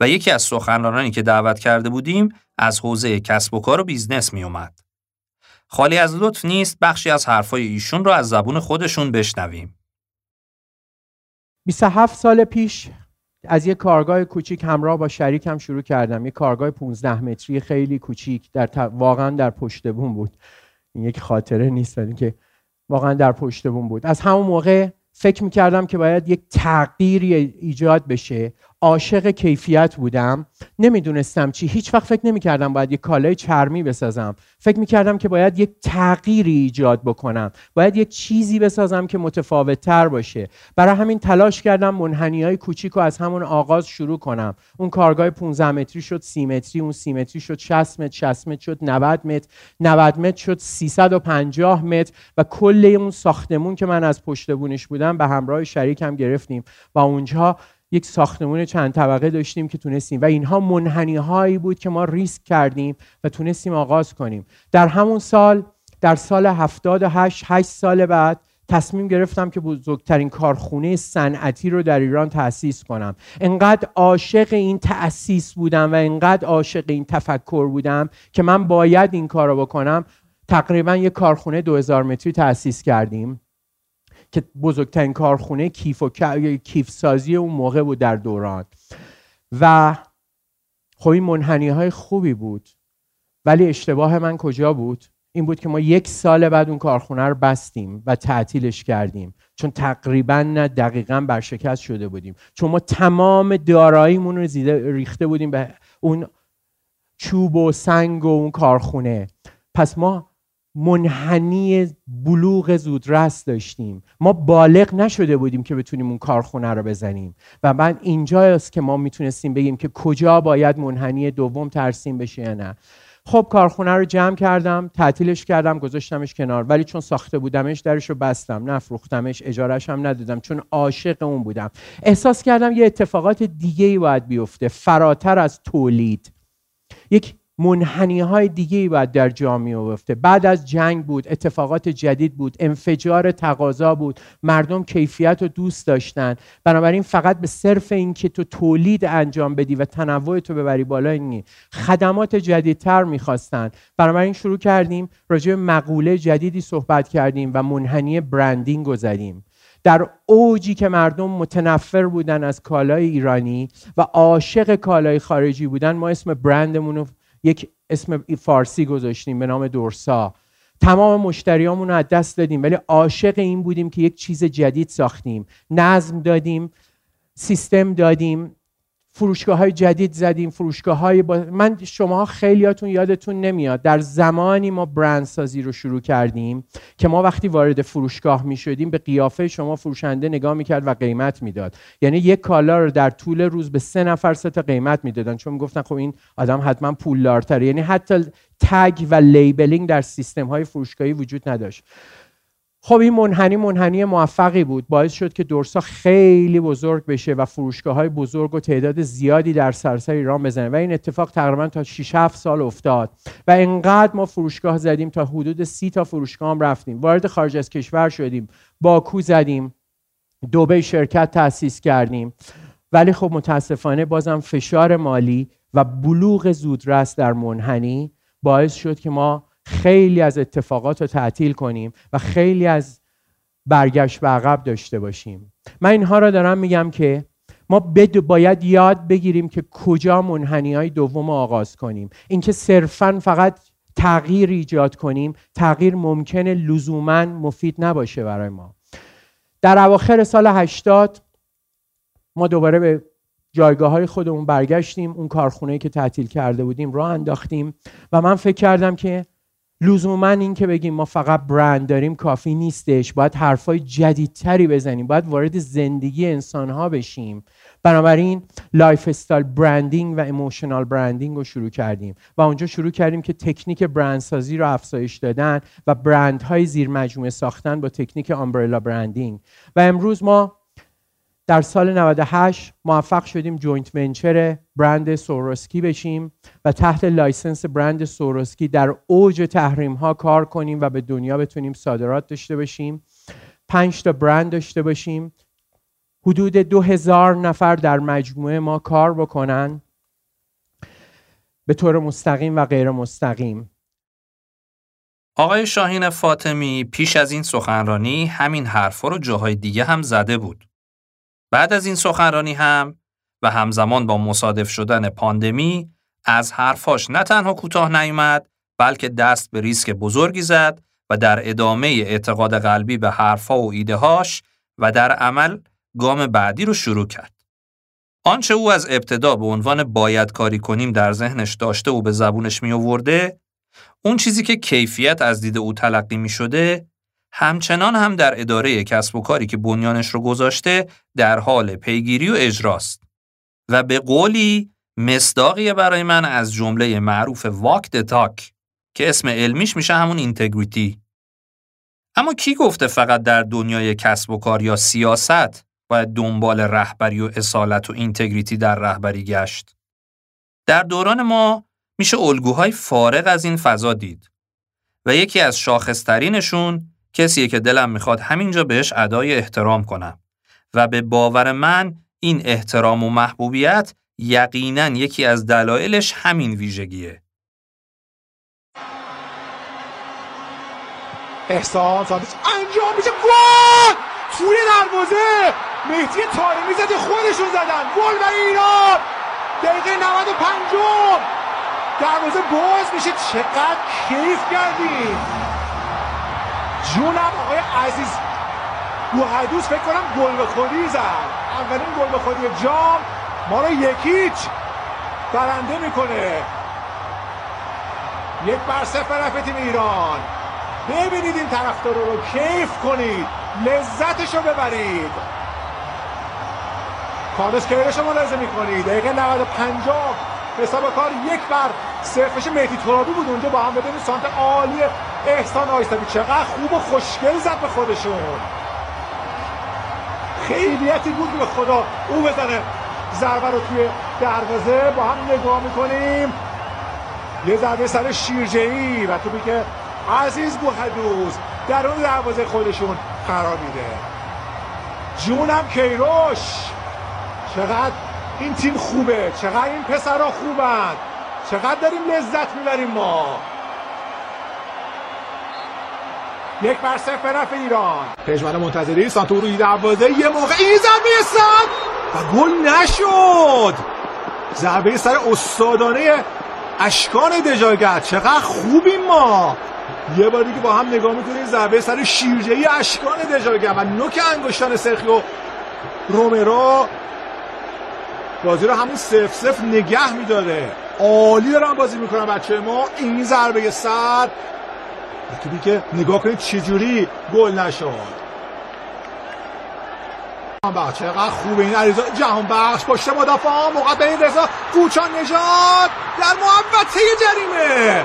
A: و یکی از سخنرانانی که دعوت کرده بودیم از حوزه کسب و کار و business می اومد. خالی از لطف نیست بخشی از حرفای ایشون رو از زبون خودشون بشنویم.
J: 27 سال پیش از یه کارگاه کوچیک همراه با شریکم شروع کردم. یه کارگاه 15 متری خیلی کوچیک در واقعا در پشت بوم بود. این یک خاطره نیست ولی که واقعا در پشت بوم بود. از همون موقع فکر می‌کردم که باید یک تغییری ایجاد بشه. عاشق کیفیت بودم. نمی‌دونستم چی. هیچ وقت فکر نمی‌کردم باید یک کالای چرمی بسازم. فکر می‌کردم که باید یک تغییری ایجاد بکنم. باید یک چیزی بسازم که متفاوت تر باشه. برای همین تلاش کردم منحنی های کوچیک رو از همون آغاز شروع کنم. اون کارگاه 15 متری شد 30 متری اون 30 متری شد 60 متر 60 متر شد 90 متر 90 متر شد 350 متر و کل اون ساختمون که من از پشت بونش بودم به همراه شریکم گرفتیم. و اونجا یک ساختمون چند طبقه داشتیم که تونستیم. و اینها منحنی هایی بود که ما ریسک کردیم و تونستیم آغاز کنیم. در همون سال در سال 78 8 سال بعد تصمیم گرفتم که بزرگترین کارخونه صنعتی رو در ایران تأسیس کنم. انقدر عاشق این تأسیس بودم و انقدر عاشق این تفکر بودم که من باید این کار رو بکنم. تقریبا یک کارخونه 2000 متری تأسیس کردیم. که بزرگترین کارخونه کیف و کیف سازی اون موقع بود در دوران. و خب این منحنی های خوبی بود ولی اشتباه من کجا بود؟ این بود که ما یک سال بعد اون کارخونه رو بستیم و تعطیلش کردیم. چون تقریبا نه دقیقا برشکست شده بودیم. چون ما تمام داراییمون رو ریخته بودیم به اون چوب و سنگ و اون کارخونه. پس ما منحنی بلوغ زودرس داشتیم. ما بالغ نشده بودیم که بتونیم اون کارخونه رو بزنیم. و بعد اینجاست که ما می‌تونستیم بگیم که کجا باید منحنی دوم ترسیم بشه یا نه. خب کارخونه رو جمع کردم تعطیلش کردم گذاشتمش کنار. ولی چون ساخته بودمش درش رو بستم. نفروختمش اجارش هم ندادم. چون عاشق اون بودم. احساس کردم یه اتفاقات دیگه ای باید بیفته. فراتر از تولید. یک منحنی های دیگه ای باید در جامعه بیفته بعد از جنگ بود اتفاقات جدید بود انفجار تقاضا بود مردم کیفیت رو دوست داشتن. بنابراین فقط به صرف اینکه تو تولید انجام بدی و تنوع تو ببری بالا این خدمات جدیدتر می‌خواستن. بنابراین شروع کردیم راجع به مقوله جدیدی صحبت کردیم و منحنی برندینگ زدیم. در اوجی که مردم متنفر بودن از کالای ایرانی و عاشق کالای خارجی بودن ما اسم برندمون رو یک اسم فارسی گذاشتیم به نام دورسا. تمام مشتریامون رو از دست دادیم ولی عاشق این بودیم که یک چیز جدید ساختیم. نظم دادیم سیستم دادیم. فروشگاه های جدید زدیم فروشگاه های با... من شما خیلیاتون یادتون نمیاد. در زمانی ما برند سازی رو شروع کردیم که ما وقتی وارد فروشگاه می شدیم به قیافه شما فروشنده نگاه می‌کرد و قیمت می‌داد. یعنی یک کالا رو در طول روز به سه نفر سه تا قیمت می‌دادن. چون گفتن خب این آدم حتما پولدارتره. یعنی حتی تگ و لیبلینگ در سیستم های فروشگاهی وجود نداشت. خب این منحنی منحنی موفقی بود. باعث شد که دورسا خیلی بزرگ بشه و فروشگاه های بزرگ و تعداد زیادی در سراسر ایران بزنه. و این اتفاق تقریبا تا 6 7 سال افتاد. و انقدر ما فروشگاه زدیم تا حدود سی تا فروشگاه هم رفتیم. وارد خارج از کشور شدیم. باکو زدیم. دوبه شرکت تأسیس کردیم. ولی خب متاسفانه بازم فشار مالی و بلوغ زودرس در منحنی باعث شد که ما خیلی از اتفاقات رو تعطیل کنیم و خیلی از برگشت به عقب داشته باشیم. من اینها را دارم میگم که ما باید یاد بگیریم که کجا منحنی های دوم آغاز کنیم. اینکه صرفا فقط تغییر ایجاد کنیم تغییر ممکنه لزوما مفید نباشه برای ما. در اواخر سال 80 ما دوباره به جایگاه های خودمون برگشتیم. اون کارخونه که تعطیل کرده بودیم راه انداختیم و من فکر کردم که لزوما این که بگیم ما فقط برند داریم کافی نیستش. باید حرفای جدیدتری بزنیم. باید وارد زندگی انسان ها بشیم. بنابراین lifestyle branding و emotional branding رو شروع کردیم و اونجا شروع کردیم که تکنیک برندسازی رو افزایش دادن و برندهای زیر مجموعه ساختن با تکنیک umbrella branding و امروز ما در سال 98 موفق شدیم joint venture برند سوروسکی بشیم و تحت license برند سوروسکی در اوج تحریم ها کار کنیم و به دنیا بتونیم صادرات داشته باشیم. پنج تا برند داشته باشیم. حدود دو هزار نفر در مجموعه ما کار بکنن. به طور مستقیم و غیر مستقیم.
A: آقای شاهین فاطمی پیش از این سخنرانی همین حرفا رو جاهای دیگه هم زده بود. بعد از این سخنرانی هم و همزمان با مصادف شدن پاندمی از حرفاش نه تنها کوتاه نیومد بلکه دست به ریسک بزرگی زد و در ادامه اعتقاد قلبی به حرفها و ایدههاش و در عمل گام بعدی رو شروع کرد. آنچه او از ابتدا به عنوان باید کاری کنیم در ذهنش داشته و به زبونش می آورده اون چیزی که کیفیت از دید او تلقی می شده همچنان هم در اداره کسب و کاری که بنیانش رو گذاشته در حال پیگیری و اجراست. و به قولی مصداقی برای من از جمله معروف واک دتاک که اسم علمیش میشه همون اینتگریتی. اما کی گفته فقط در دنیای کسب و کار یا سیاست باید دنبال رهبری و اصالت و اینتگریتی در رهبری گشت؟ در دوران ما میشه الگوهای فارغ از این فضا دید و یکی از شاخصترینشون کسیه که دلم می‌خواد همینجا بهش ادای احترام کنم. و به باور من این احترام و محبوبیت یقینا یکی از دلایلش همین ویژگیه.
K: احسان سانتش انجام میشه. گل توی دروازه! مهدی تارمی زده خودشون زدن. گل برای ایران! دقیقه 95 دروازه باز میشه. چقدر کیف کردیم جونم آقای عزیز. بوهدوس فکر کنم گل به خودی زد. اولین گل به خودی جام. ما رو یکیچ برنده می‌کنه. یک بر صفر تیم ایران. ببینید این طرفدار رو کیف کنید. لذتش رو ببرید. کارلوس کیرش رو ملاحظه می‌کنید. دقیقه 95 حساب کار یک بر صرفش مهدی ترابی بود اونجا با هم ببینید سانت عالی احسان آیستبی چقدر خوب و خوشگل زد به خودشون. خیلیتی بود به خدا. او بزنه ضربه رو توی دروازه. با هم نگاه می‌کنیم. یه ضربه سر شیرجهی و توپی که عزیز بوهدوز در اون دروازه خودشون قرار میده. جونم کیروش. چقدر این تیم خوبه. چقدر این پسرها خوبند چقدر داریم لذت می‌بریم ما. یک بر صفر نفع ایران. پژمان منتظری سانتو روی دروازه یه موقع این ضربه و گل نشد. ضربه سر استادانه اشکان دجاگر. چقدر خوبیم ما. یه بار دیگه با هم نگاه می‌کنیم ضربه سر شیرجهی اشکان دجاگر و نوک انگشتان سرخیو رومرو بازی رو همون سف سف نگه میداره. عالی دارن بازی می‌کنن بچه ما. این ضربه سر. توی که نگاه کنید چجوری گل نشد. بخش چقدر خوبه این عریضا جهان بخش پشت مدافع این رضا. کوچان نجات در محبته جریمه.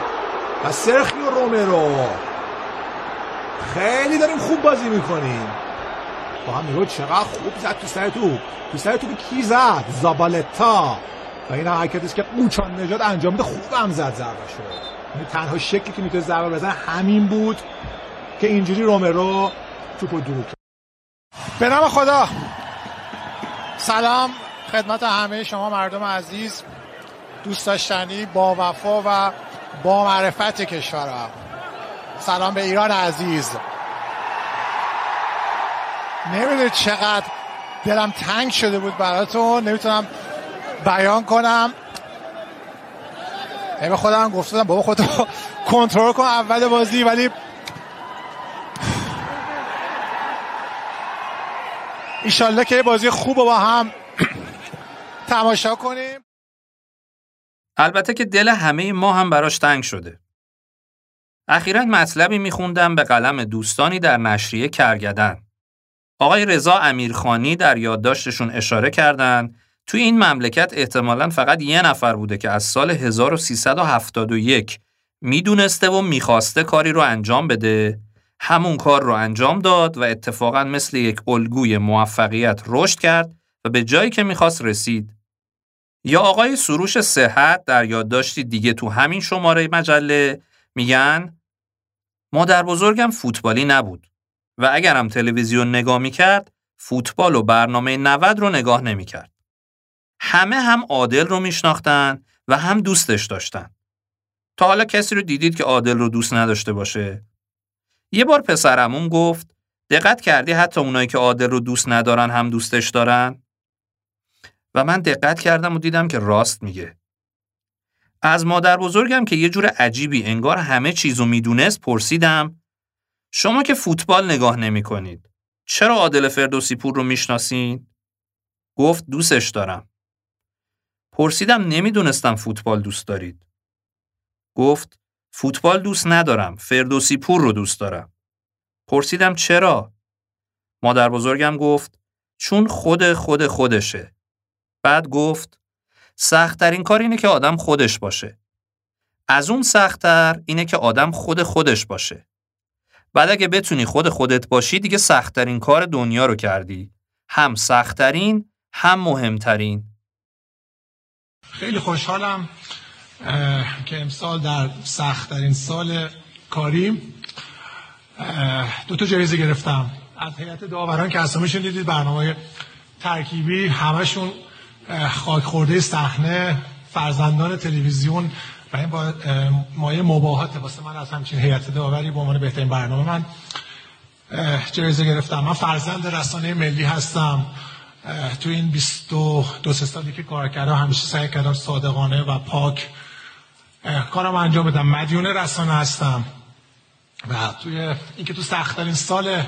K: و سرخیو رومرو. خیلی داریم خوب بازی می‌کنیم. با هم نگاه چقدر خوب زد تو سر تو تو سر تو کی زد؟ زابالتا. و این حرکتی است که قوچان نجات انجام میده خوب هم زد ضربه شد یعنی تنها شکلی که می‌تونه ضربه بزنه همین بود که اینجوری رومرو توپو دور کرد.
L: به نام خدا. سلام. خدمت همه شما مردم عزیز دوست داشتنی با وفا و با معرفت کشورم. سلام به ایران عزیز. نمی‌دونید چقدر دلم تنگ شده بود براتون. نمی‌تونم بیان کنم. به خودم گفتم بابا خودتو کنترل کن اول بازی ولی ایشالله که بازی خوب با هم تماشا کنیم.
A: البته که دل همه ما هم براش تنگ شده. اخیرا مطلبی میخوندم به قلم دوستانی در نشریه کرگدن. آقای رضا امیرخانی در یادداشتشون اشاره کردند توی این مملکت احتمالا فقط یه نفر بوده که از سال 1371 می‌دونسته و می‌خواسته کاری رو انجام بده همون کار رو انجام داد و اتفاقا مثل یک الگوی موفقیت رشد کرد و به جایی که می‌خواست رسید. یا آقای سروش صحت در یادداشتی دیگه تو همین شماره مجله میگن مادر بزرگم فوتبالی نبود و اگرم تلویزیون نگاه می‌کرد فوتبال و برنامه 90 رو نگاه نمی‌کرد. همه هم عادل رو میشناختن و هم دوستش داشتن. تا حالا کسی رو دیدید که عادل رو دوست نداشته باشه؟ یه بار پسرمون گفت دقت کردی حتی اونایی که عادل رو دوست ندارن هم دوستش دارن؟ و من دقت کردم و دیدم که راست میگه. از مادر بزرگم که یه جور عجیبی انگار همه چیزو می‌دونست پرسیدم شما که فوتبال نگاه نمی کنید. چرا عادل فردوسی پور رو می‌شناسین؟ گفت دوستش دارم. پرسیدم نمی‌دونستم فوتبال دوست دارید. گفت فوتبال دوست ندارم. فردوسی پور رو دوست دارم. پرسیدم چرا؟ مادر بزرگم گفت چون خود خود خودشه. بعد گفت سختترین کار اینه که آدم خودش باشه. از اون سختتر اینه که آدم خود خودش باشه. بعد اگه بتونی خود خودت باشی دیگه سختترین کار دنیا رو کردی. هم سختترین هم مهمترین.
L: خیلی خوشحالم که امسال در سختترین سال کاریم دو تا جایزه گرفتم از هیئت داوران که اسامیشون دیدید برنامه ترکیبی همشون خاک خورده صحنه فرزندان تلویزیون و این با مایه مباهات واسه من از همچین هیئت داوری به عنوان بهترین برنامه من جایزه گرفتم. من فرزند رسانه ملی هستم. تو این 22 سه سالی که کار کردم همیشه سعی کردم صادقانه و پاک کارم انجام بدم. مدیون رسانه هستم. و توی اینکه تو سختترین سال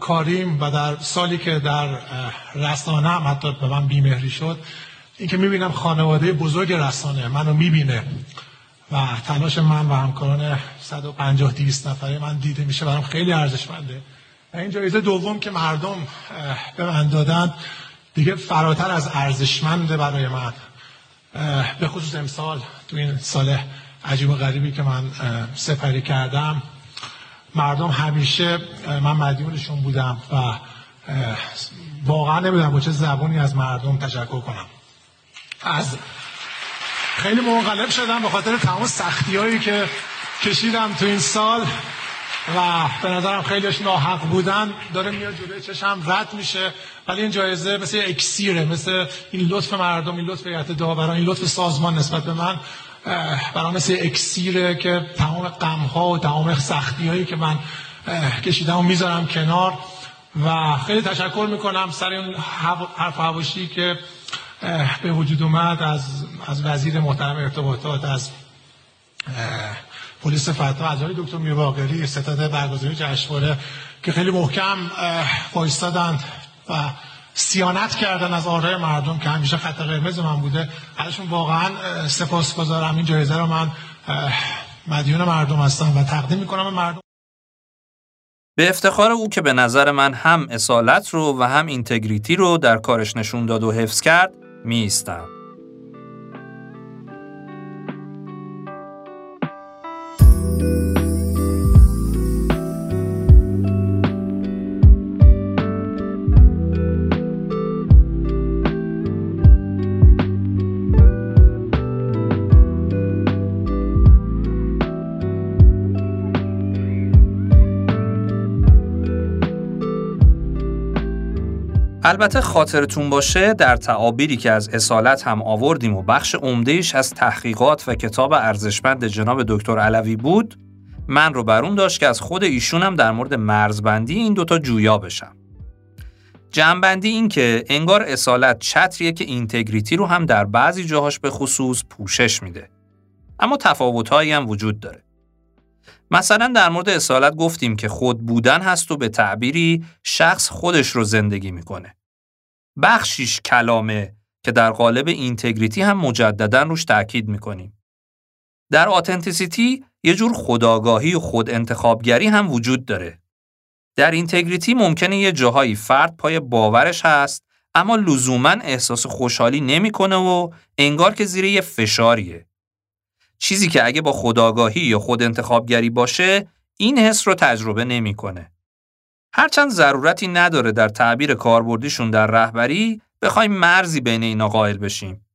L: کاریم و در سالی که در رسانه هم حتی به من بیمهری شد اینکه می‌بینم خانواده بزرگ رسانه منو می‌بینه. و تلاش من و همکاران 150 200 نفره من دیده میشه برام خیلی ارزشمنده. و این جایزه دوم که مردم به من دادن دیگه فراتر از ارزشمنده برای من. به خصوص امسال تو این سال عجیب و غریبی که من سپری کردم. مردم همیشه من مدیونشون بودم و واقعا نمی‌دونم با چه زبونی از مردم تشکر کنم. از خیلی منقلب شدم به خاطر تمام سختی هایی که کشیدم تو این سال و به نظرم خیلیش ناحق بودن. داره میاد جلوی چشم رد میشه ولی این جایزه مثل اکسیره مثل این لطف مردم این لطف هیئت داوران این لطف سازمان نسبت به من برام مثل اکسیره که تمام غم ها و تمام سختی هایی که من کشیدم و می‌ذارم کنار. و خیلی تشکر می‌کنم سر اون حرف هواشی که به وجود اومد از از وزیر محترم ارتباطات از پلیس فتا از دکتر میرباقری ستاد برگزاری جشنواره که خیلی محکم وایستادند و سیانت کردن از آرای مردم که همیشه خط قرمز من بوده. ازشون واقعا سپاسگزارم. این جایزه رو من مدیون مردم هستم و تقدیم می‌کنم به مردم.
A: به افتخار او که به نظر من هم اصالت رو و هم اینتگریتی رو در کارش نشون داد و حفظ کرد می البته خاطرتون باشه در تعابیری که از اصالت هم آوردیم و بخش عمدهش از تحقیقات و کتاب ارزشمند جناب دکتر علوی بود من رو برون داشت که از خود ایشونم در مورد مرزبندی این دوتا جویا بشم. جنبندی این که انگار اصالت چتریه که اینتگریتی رو هم در بعضی جاهاش به خصوص پوشش میده. اما تفاوتهایی هم وجود داره. مثلا در مورد اصالت گفتیم که خود بودن هست و به تعبیری شخص خودش رو زندگی می‌کنه. بخشیش کلامه که در قالب integrity هم مجددا روش تاکید می‌کنیم. در authenticity یه جور خودآگاهی و خود انتخابگری هم وجود داره. در integrity ممکنه یه جاهایی فرد پای باورش هست اما لزوما احساس خوشحالی نمی‌کنه و انگار که زیر یه فشاریه. چیزی که اگه با خودآگاهی یا خود انتخابگری باشه این حس رو تجربه نمی‌کنه. هرچند ضرورتی نداره در تعبیر کاربردیشون در رهبری بخوایم مرزی بین اینا قائل بشیم.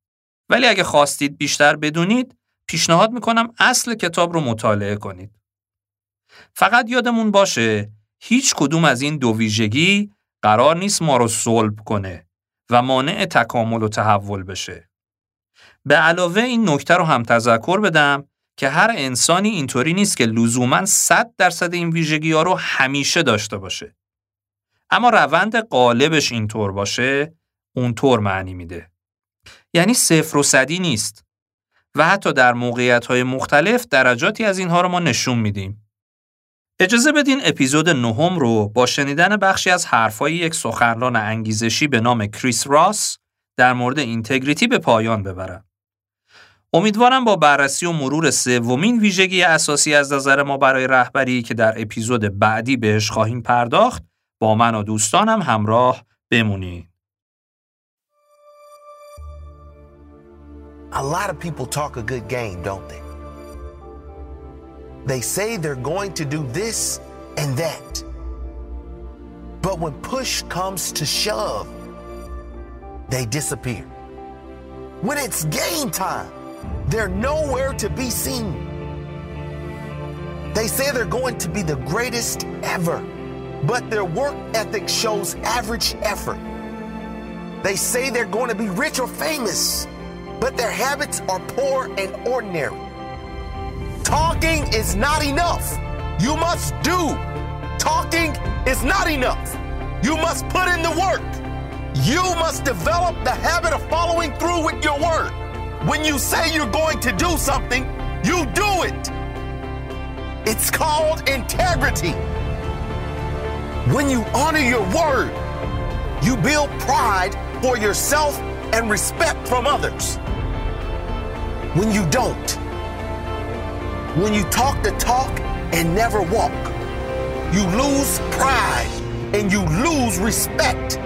A: ولی اگه خواستید بیشتر بدونید پیشنهاد می‌کنم اصل کتاب رو مطالعه کنید. فقط یادمون باشه هیچ کدوم از این دو ویژگی قرار نیست ما رو صلب کنه و مانع تکامل و تحول بشه. به علاوه این نکته رو هم تذکر بدم که هر انسانی اینطوری نیست که لزوما 100 درصد این ویژگی ها رو همیشه داشته باشه. اما روند قالبش اینطور باشه اونطور معنی میده. یعنی صفر و صدی نیست و حتی در موقعیت های مختلف درجاتی از اینها رو ما نشون میدیم. اجازه بدین اپیزود نهم رو با شنیدن بخشی از حرفای یک سخنران انگیزشی به نام کریس راس در مورد اینتگریتی به پایان ببرم. امیدوارم با بررسی و مرور سومین ویژگی اساسی از نظر ما برای رهبری که در اپیزود بعدی بهش خواهیم پرداخت با من و دوستانم همراه بمونید.
M: A lot of people talk a good game, don't they? They say they're going to do this and that. But when push comes to shove, they disappear. When it's game time, they're nowhere to be seen. They say they're going to be the greatest ever, but their work ethic shows average effort. They say they're going to be rich or famous, but their habits are poor and ordinary. Talking is not enough. You must do. Talking is not enough. You must put in the work. You must develop the habit of following through with your word. When you say you're going to do something, you do it. It's called integrity. When you honor your word, you build pride for yourself and respect from others. When you don't, when you talk the talk and never walk, you lose pride and you lose respect